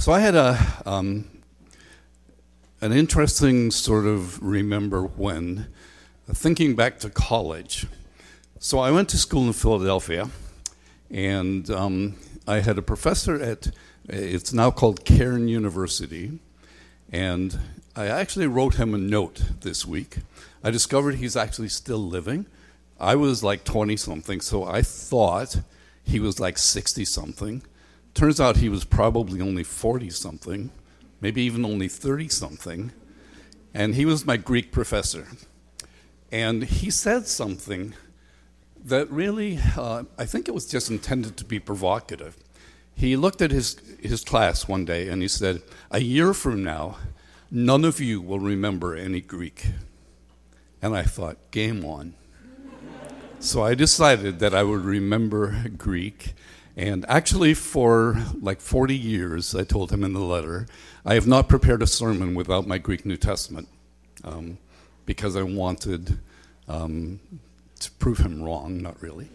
So I had a um, an interesting sort of remember when thinking back to college. So I went to school in Philadelphia, and um, I had a professor at it's now called Cairn University, and I actually wrote him a note this week. I discovered he's actually still living. I was like 20 something, so I thought he was like 60 something. Turns out he was probably only 40 something, maybe even only 30 something. And he was my Greek professor. And he said something that really, uh, I think it was just intended to be provocative. He looked at his, his class one day and he said, A year from now, none of you will remember any Greek. And I thought, game on. so I decided that I would remember Greek. And actually, for like 40 years, I told him in the letter, I have not prepared a sermon without my Greek New Testament um, because I wanted um, to prove him wrong, not really.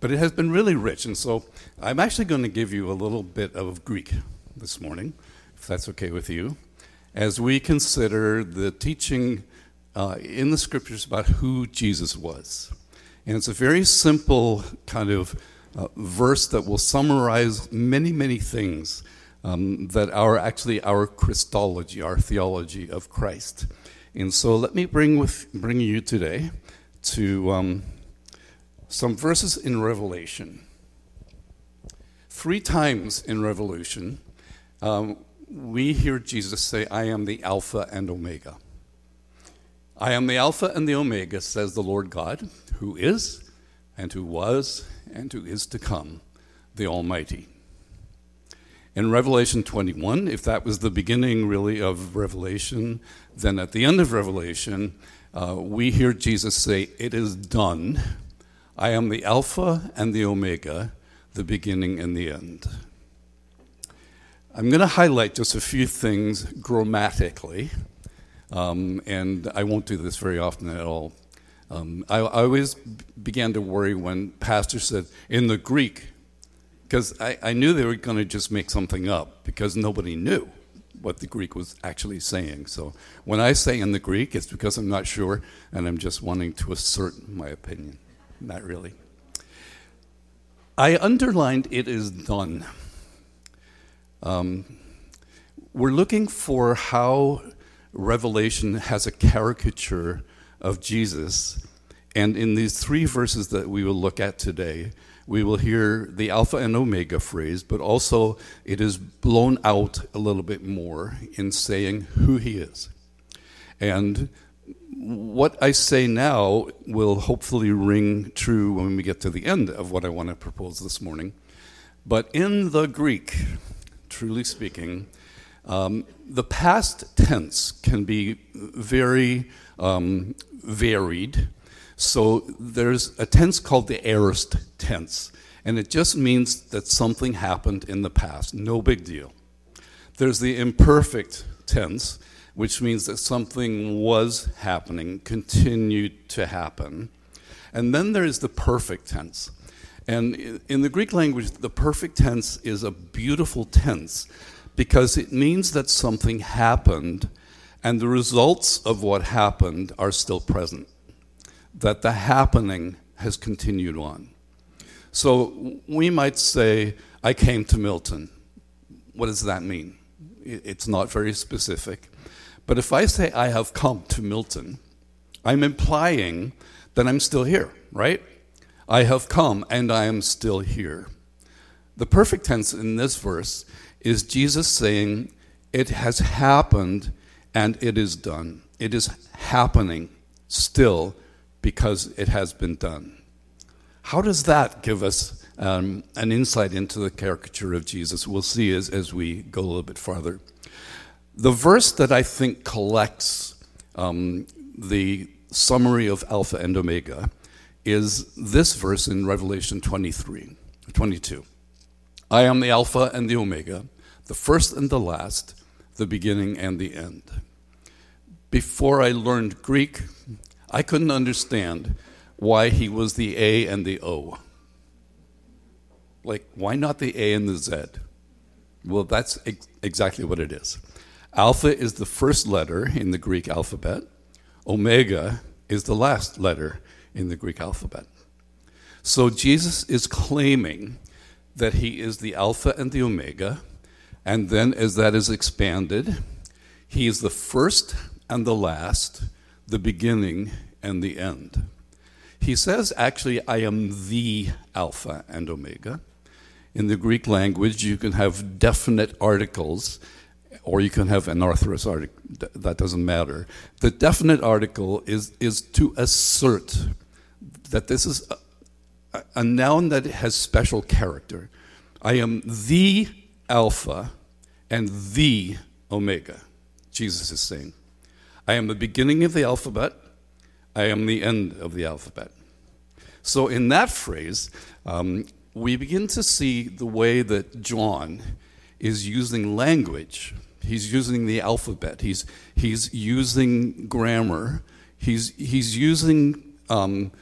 But it has been really rich. And so I'm actually going to give you a little bit of Greek this morning, if that's okay with you, as we consider the teaching uh, in the scriptures about who Jesus was. And it's a very simple kind of uh, verse that will summarize many, many things um, that are actually our Christology, our theology of Christ. And so let me bring, with, bring you today to um, some verses in Revelation. Three times in Revelation, um, we hear Jesus say, I am the Alpha and Omega. I am the Alpha and the Omega, says the Lord God, who is, and who was, and who is to come, the Almighty. In Revelation 21, if that was the beginning really of Revelation, then at the end of Revelation, uh, we hear Jesus say, It is done. I am the Alpha and the Omega, the beginning and the end. I'm going to highlight just a few things grammatically um, and I won't do this very often at all. Um, I, I, always began to worry when pastors said, in the Greek, because I, I, knew they were going to just make something up because nobody knew what the Greek was actually saying. So when I say in the Greek, it's because I'm not sure and I'm just wanting to assert my opinion. Not really. I underlined it is done. Um, we're looking for how Revelation has a caricature of Jesus. And in these three verses that we will look at today, we will hear the Alpha and Omega phrase, but also it is blown out a little bit more in saying who he is. And what I say now will hopefully ring true when we get to the end of what I want to propose this morning. But in the Greek, truly speaking, um, the past tense can be very um, varied. So there's a tense called the aorist tense, and it just means that something happened in the past, no big deal. There's the imperfect tense, which means that something was happening, continued to happen. And then there's the perfect tense. And in the Greek language, the perfect tense is a beautiful tense because it means that something happened and the results of what happened are still present, that the happening has continued on. So we might say, I came to Milton. What does that mean? It's not very specific. But if I say, I have come to Milton, I'm implying that I'm still here, right? I have come and I am still here. The perfect tense in this verse is Jesus saying, It has happened and it is done. It is happening still because it has been done. How does that give us um, an insight into the caricature of Jesus? We'll see as, as we go a little bit farther. The verse that I think collects um, the summary of Alpha and Omega is this verse in Revelation 23, 22. I am the Alpha and the Omega, the first and the last, the beginning and the end. Before I learned Greek, I couldn't understand why he was the A and the O. Like, why not the A and the Z? Well, that's ex- exactly what it is. Alpha is the first letter in the Greek alphabet, Omega is the last letter in the Greek alphabet. So Jesus is claiming that he is the Alpha and the Omega, and then as that is expanded, he is the first and the last, the beginning and the end. He says, actually, I am the Alpha and Omega. In the Greek language, you can have definite articles or you can have an aorist article. That doesn't matter. The definite article is, is to assert that this is a, a noun that has special character. I am the Alpha and the Omega, Jesus is saying. I am the beginning of the alphabet, I am the end of the alphabet. So, in that phrase, um, we begin to see the way that John is using language He's using the alphabet. He's, he's using grammar. He's, he's using um,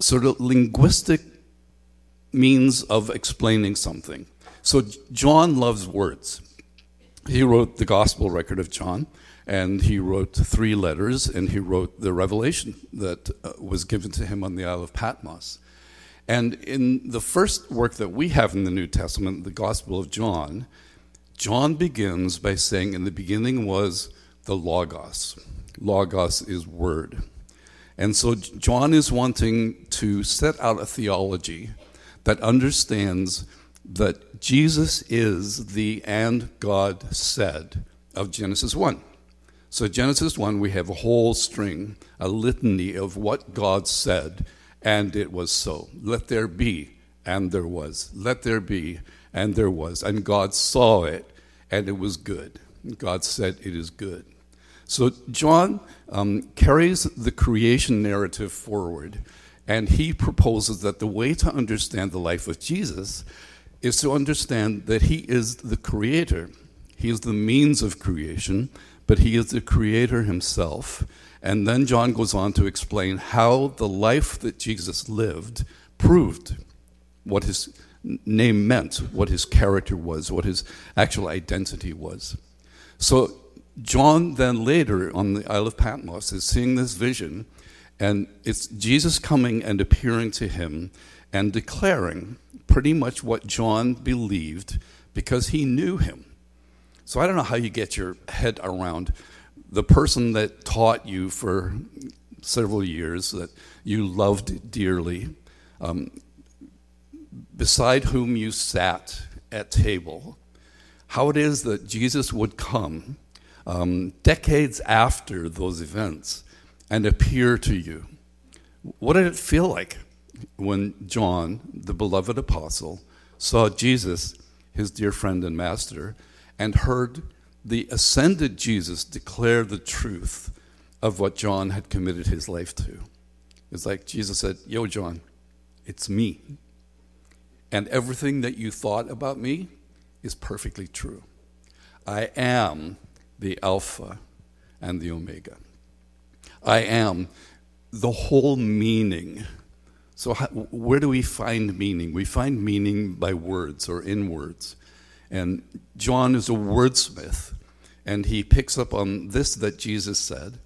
sort of linguistic means of explaining something. So John loves words. He wrote the gospel record of John, and he wrote three letters, and he wrote the revelation that uh, was given to him on the Isle of Patmos. And in the first work that we have in the New Testament, the Gospel of John, John begins by saying, In the beginning was the Logos. Logos is word. And so John is wanting to set out a theology that understands that Jesus is the and God said of Genesis 1. So, Genesis 1, we have a whole string, a litany of what God said, and it was so. Let there be, and there was. Let there be, and there was. And God saw it, and it was good. God said, It is good. So John um, carries the creation narrative forward, and he proposes that the way to understand the life of Jesus is to understand that he is the creator. He is the means of creation, but he is the creator himself. And then John goes on to explain how the life that Jesus lived proved what his name meant, what his character was, what his actual identity was. So John then later on the Isle of Patmos is seeing this vision, and it's Jesus coming and appearing to him and declaring pretty much what John believed because he knew him. So I don't know how you get your head around the person that taught you for several years that you loved dearly. Um, beside whom you sat at table, how it is that Jesus would come um, decades after those events and appear to you. What did it feel like when John, the beloved apostle, saw Jesus, his dear friend and master, and heard the ascended Jesus declare the truth of what John had committed his life to? It's like Jesus said, Yo, John, it's me and everything that you thought about me is perfectly true. I am the Alpha and the Omega. I am the whole meaning. So, how, where do we find meaning? We find meaning by words or in words. And John is a wordsmith, and he picks up on this that Jesus said.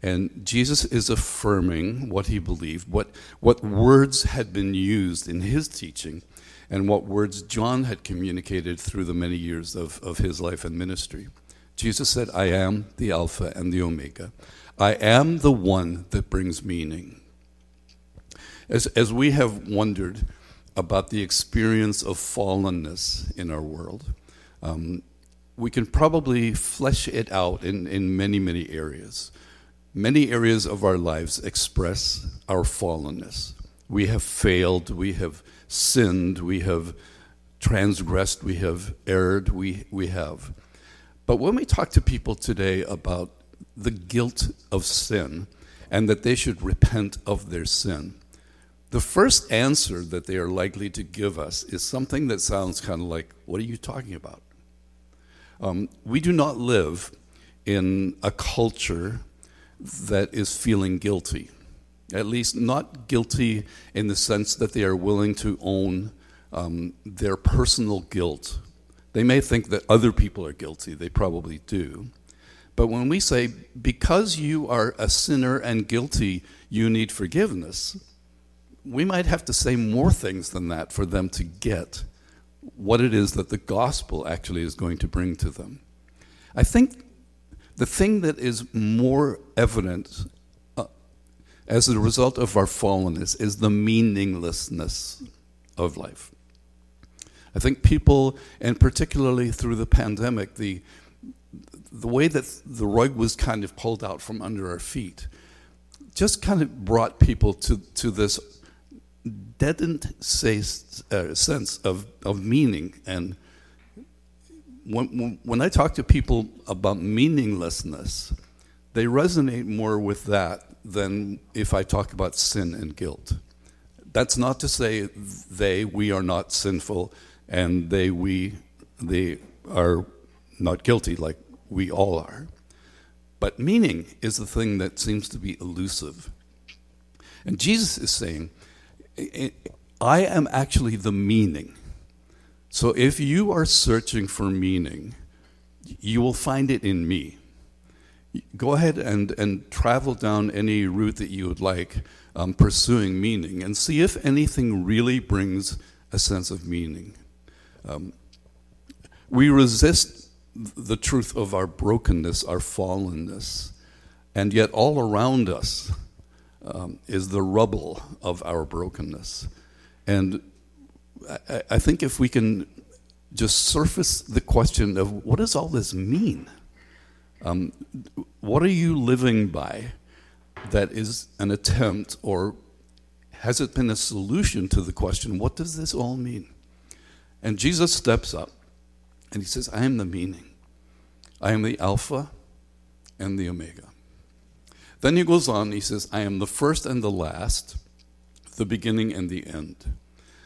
And Jesus is affirming what he believed, what, what words had been used in his teaching and what words John had communicated through the many years of, of his life and ministry. Jesus said, I am the Alpha and the Omega. I am the one that brings meaning. As, as we have wondered about the experience of fallenness in our world, um, we can probably flesh it out in, in many, many areas. Many areas of our lives express our fallenness. We have failed, we have sinned, we have transgressed, we have erred, we, we have. But when we talk to people today about the guilt of sin and that they should repent of their sin, the first answer that they are likely to give us is something that sounds kind of like, What are you talking about? Um, we do not live in a culture that is feeling guilty at least not guilty in the sense that they are willing to own um, their personal guilt They may think that other people are guilty, they probably do. But when we say, because you are a sinner and guilty, you need forgiveness, we might have to say more things than that for them to get what it is that the gospel actually is going to bring to them. I think the thing that is more evident uh, as a result of our fallenness is the meaninglessness of life. I think people, and particularly through the pandemic, the, the way that the rug was kind of pulled out from under our feet just kind of brought people to, to this deadened say, uh, sense of, of meaning. And when, when I talk to people about meaninglessness, they resonate more with that than if I talk about sin and guilt. That's not to say they, we are not sinful, and they, we, they are not guilty like we all are. But meaning is the thing that seems to be elusive. And Jesus is saying, I am actually the meaning. So if you are searching for meaning, you will find it in me. Go ahead and, and travel down any route that you would like, um, pursuing meaning, and see if anything really brings a sense of meaning. Um, we resist the truth of our brokenness, our fallenness, and yet all around us um, is the rubble of our brokenness. And I, I think if we can just surface the question of what does all this mean? Um, what are you living by that is an attempt, or has it been a solution to the question, what does this all mean? And Jesus steps up and he says, I am the meaning. I am the Alpha and the Omega. Then he goes on, he says, I am the first and the last, the beginning and the end.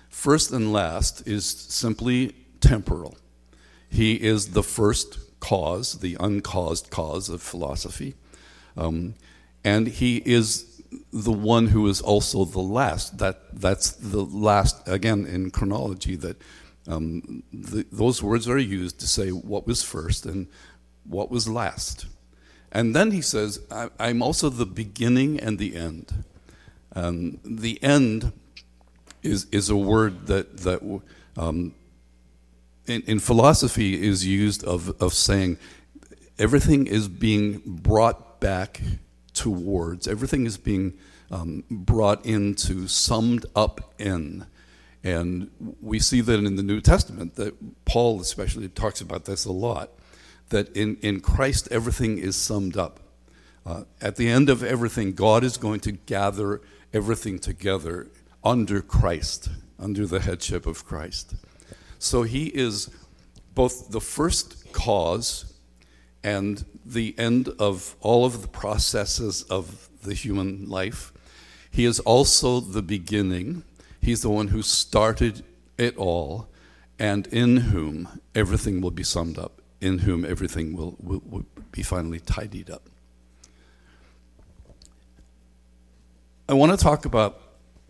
First and last is simply temporal. He is the first cause, the uncaused cause of philosophy. Um, and he is the one who is also the last. That, that's the last, again, in chronology, that um, the, those words are used to say what was first and what was last. And then he says, I, am also the beginning and the end. Um, the end is, is a word that, that um, in, in, philosophy is used of, of saying everything is being brought back towards, everything is being um, brought into, summed up in. And we see that in the New Testament, that Paul especially talks about this a lot that in, in Christ everything is summed up. Uh, at the end of everything, God is going to gather everything together under Christ, under the headship of Christ. So he is both the first cause and the end of all of the processes of the human life. He is also the beginning. He's the one who started it all, and in whom everything will be summed up in whom everything will, will, will be finally tidied up. I want to talk about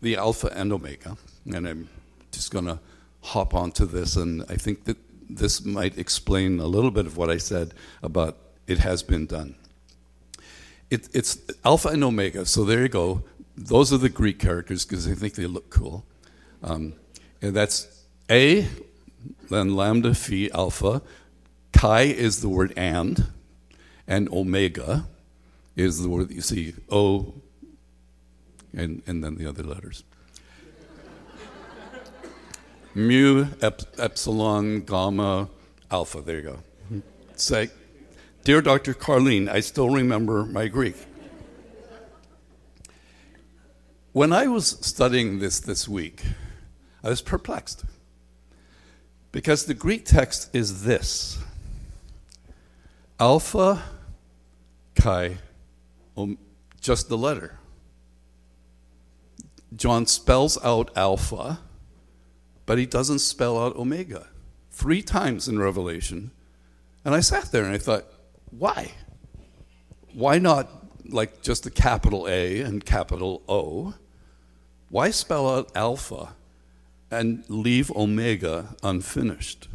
the Alpha and Omega, and I'm just going to hop onto this, and I think that this might explain a little bit of what I said about it has been done. It, it's Alpha and Omega, so there you go. Those are the Greek characters because I think they look cool. Um, and that's A, then lambda, phi, alpha, Kai is the word and, and omega is the word that you see O and, and then the other letters. Mu, ep, epsilon, gamma, alpha. There you go. Say, Dear Dr. Carlene, I still remember my Greek. When I was studying this this week, I was perplexed because the Greek text is this Alpha kai, um, just the letter. John spells out Alpha, but he doesn't spell out Omega. Three times in Revelation. And I sat there and I thought, why? Why not like just a capital A and capital O? Why spell out Alpha and leave Omega unfinished?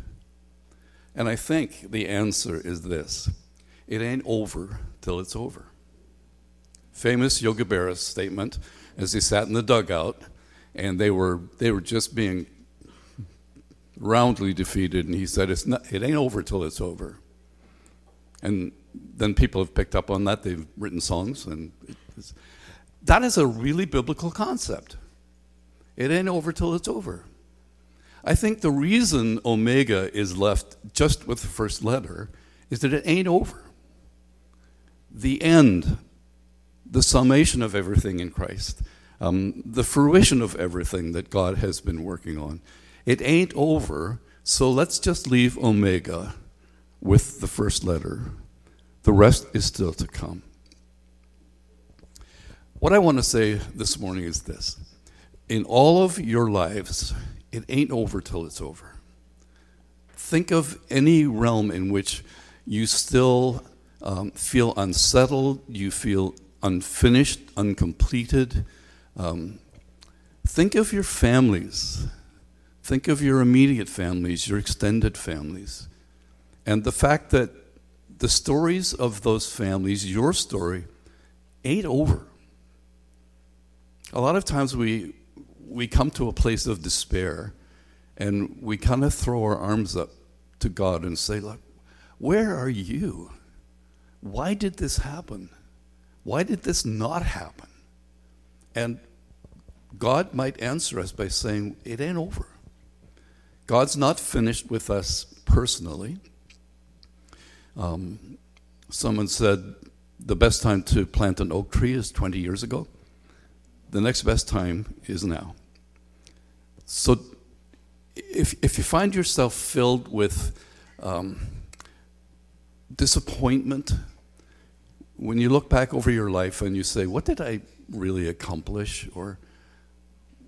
And I think the answer is this it ain't over till it's over. Famous Yogi Berra statement as he sat in the dugout and they were, they were just being roundly defeated, and he said, it's not, It ain't over till it's over. And then people have picked up on that. They've written songs, and that is a really biblical concept. It ain't over till it's over. I think the reason Omega is left just with the first letter is that it ain't over. The end, the summation of everything in Christ, um, the fruition of everything that God has been working on. It ain't over, so let's just leave Omega with the first letter. The rest is still to come. What I want to say this morning is this in all of your lives, it ain't over till it's over. Think of any realm in which you still um, feel unsettled, you feel unfinished, uncompleted. Um, think of your families. Think of your immediate families, your extended families. And the fact that the stories of those families, your story, ain't over. A lot of times we, we come to a place of despair and we kind of throw our arms up to God and say, Look, where are you? Why did this happen? Why did this not happen? And God might answer us by saying, It ain't over. God's not finished with us personally. Um, someone said the best time to plant an oak tree is 20 years ago. The next best time is now. So if, if you find yourself filled with um, disappointment, when you look back over your life and you say, What did I really accomplish? Or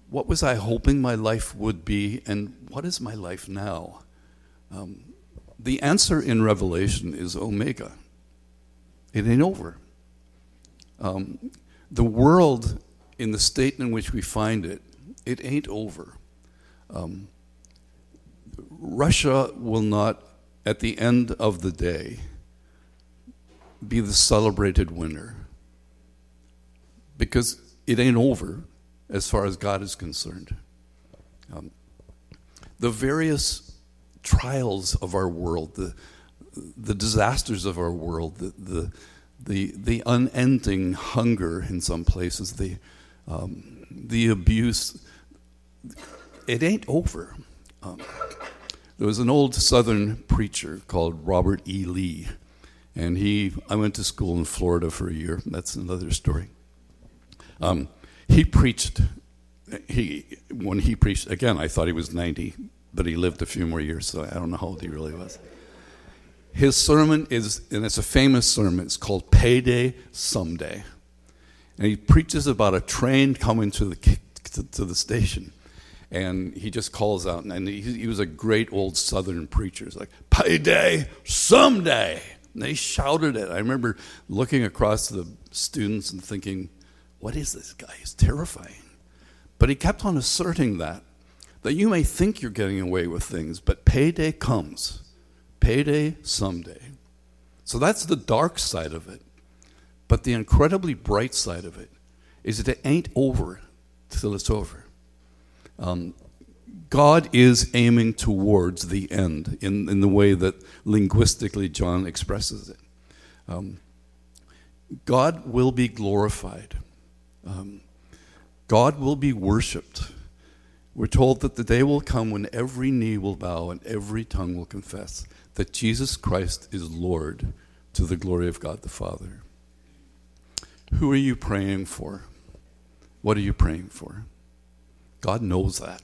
what was I hoping my life would be? And what is my life now? Um, the answer in Revelation is Omega. It ain't over. Um, the world, in the state in which we find it, it ain't over. Um, Russia will not, at the end of the day, be the celebrated winner because it ain't over as far as God is concerned. Um, the various trials of our world, the, the disasters of our world, the, the, the, the unending hunger in some places, the, um, the abuse, it ain't over. Um, there was an old Southern preacher called Robert E. Lee and he, I went to school in Florida for a year. That's another story. Um, he preached, he, when he preached, again, I thought he was 90, but he lived a few more years, so I don't know how old he really was. His sermon is, and it's a famous sermon, it's called Payday Someday. And he preaches about a train coming to the, to, to the station. And he just calls out, and he, he was a great old Southern preacher. He's like, Payday Someday. And they shouted it. I remember looking across the students and thinking, what is this guy? He's terrifying. But he kept on asserting that, that you may think you're getting away with things, but payday comes. Payday someday. So that's the dark side of it. But the incredibly bright side of it is that it ain't over till it's over. Um, God is aiming towards the end in, in the way that linguistically John expresses it. Um, God will be glorified. Um, God will be worshiped. We're told that the day will come when every knee will bow and every tongue will confess that Jesus Christ is Lord to the glory of God the Father. Who are you praying for? What are you praying for? God knows that.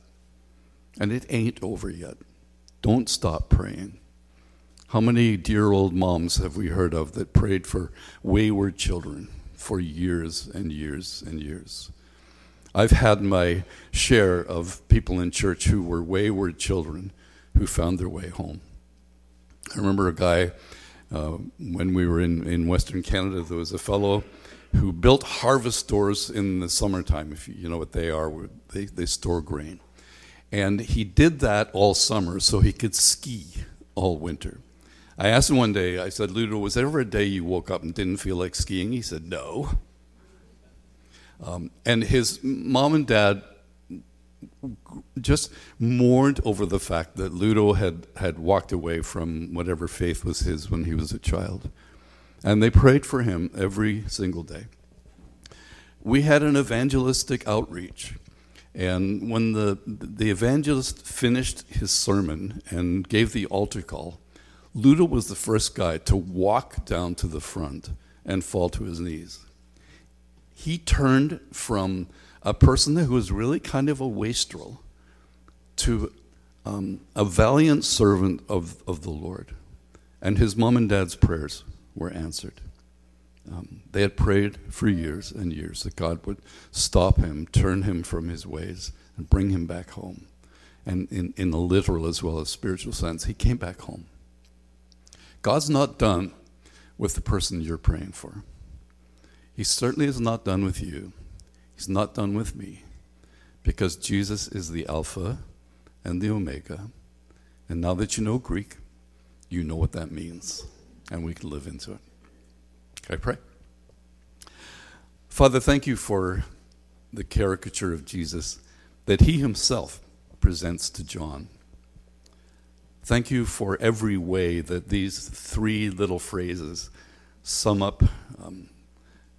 And it ain't over yet. Don't stop praying. How many dear old moms have we heard of that prayed for wayward children for years and years and years? I've had my share of people in church who were wayward children who found their way home. I remember a guy uh, when we were in, in Western Canada, there was a fellow who built Harvestores in the summertime. If you, know what they are, they, they store grain. And he did that all summer so he could ski all winter. I asked him one day, I said, Ludo, was there ever a day you woke up and didn't feel like skiing? He said, no. Um, and his mom and dad just mourned over the fact that Ludo had, had walked away from whatever faith was his when he was a child. And they prayed for him every single day. We had an evangelistic outreach. And when the, the evangelist finished his sermon and gave the altar call, Ludo was the first guy to walk down to the front and fall to his knees. He turned from a person who was really kind of a wastrel to um, a valiant servant of, of the Lord. And his mom and dad's prayers were answered. Um, they had prayed for years and years that God would stop him, turn him from his ways, and bring him back home. And in, in a literal as well as spiritual sense, he came back home. God's not done with the person you're praying for. He certainly is not done with you. He's not done with me. Because Jesus is the Alpha and the Omega. And now that you know Greek, you know what that means. And we can live into it. I pray? Father, thank you for the caricature of Jesus that he himself presents to John. Thank you for every way that these three little phrases sum up um,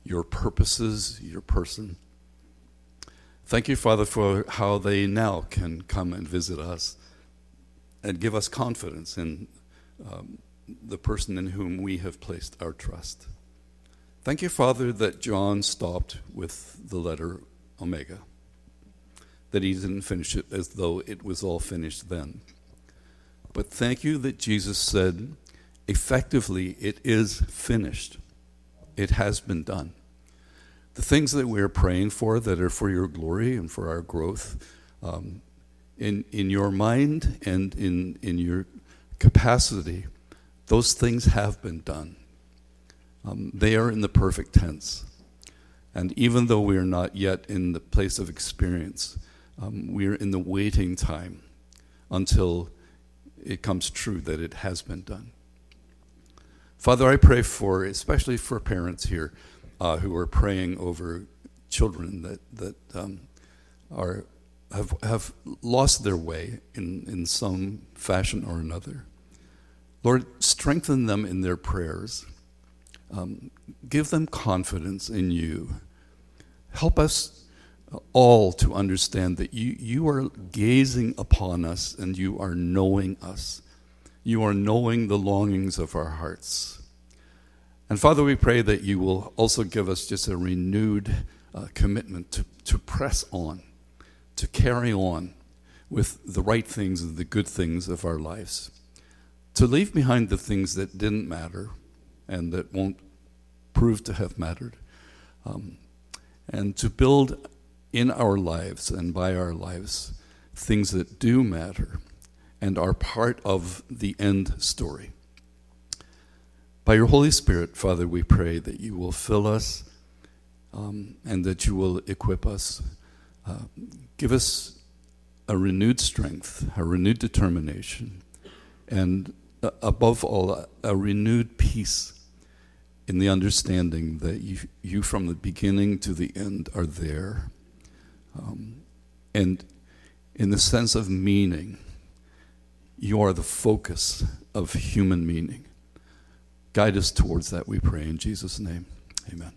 your purposes, your person. Thank you, Father, for how they now can come and visit us and give us confidence in um, the person in whom we have placed our trust. Thank you, Father, that John stopped with the letter Omega, that he didn't finish it as though it was all finished then. But thank you that Jesus said, effectively, it is finished. It has been done. The things that we're praying for that are for your glory and for our growth, um, in, in your mind and in, in your capacity, those things have been done. Um, they are in the perfect tense. And even though we are not yet in the place of experience, um, we are in the waiting time until it comes true that it has been done. Father, I pray for, especially for parents here uh, who are praying over children that, that um, are, have, have lost their way in, in some fashion or another. Lord, strengthen them in their prayers. Um, give them confidence in you. Help us all to understand that you, you are gazing upon us and you are knowing us. You are knowing the longings of our hearts. And Father, we pray that you will also give us just a renewed uh, commitment to, to press on, to carry on with the right things and the good things of our lives, to leave behind the things that didn't matter and that won't prove to have mattered, um, and to build in our lives and by our lives things that do matter and are part of the end story. By your Holy Spirit, Father, we pray that you will fill us um, and that you will equip us. Uh, give us a renewed strength, a renewed determination, and uh, above all, a, a renewed peace in the understanding that you, you from the beginning to the end are there um, and in the sense of meaning, you are the focus of human meaning. Guide us towards that, we pray in Jesus' name. Amen.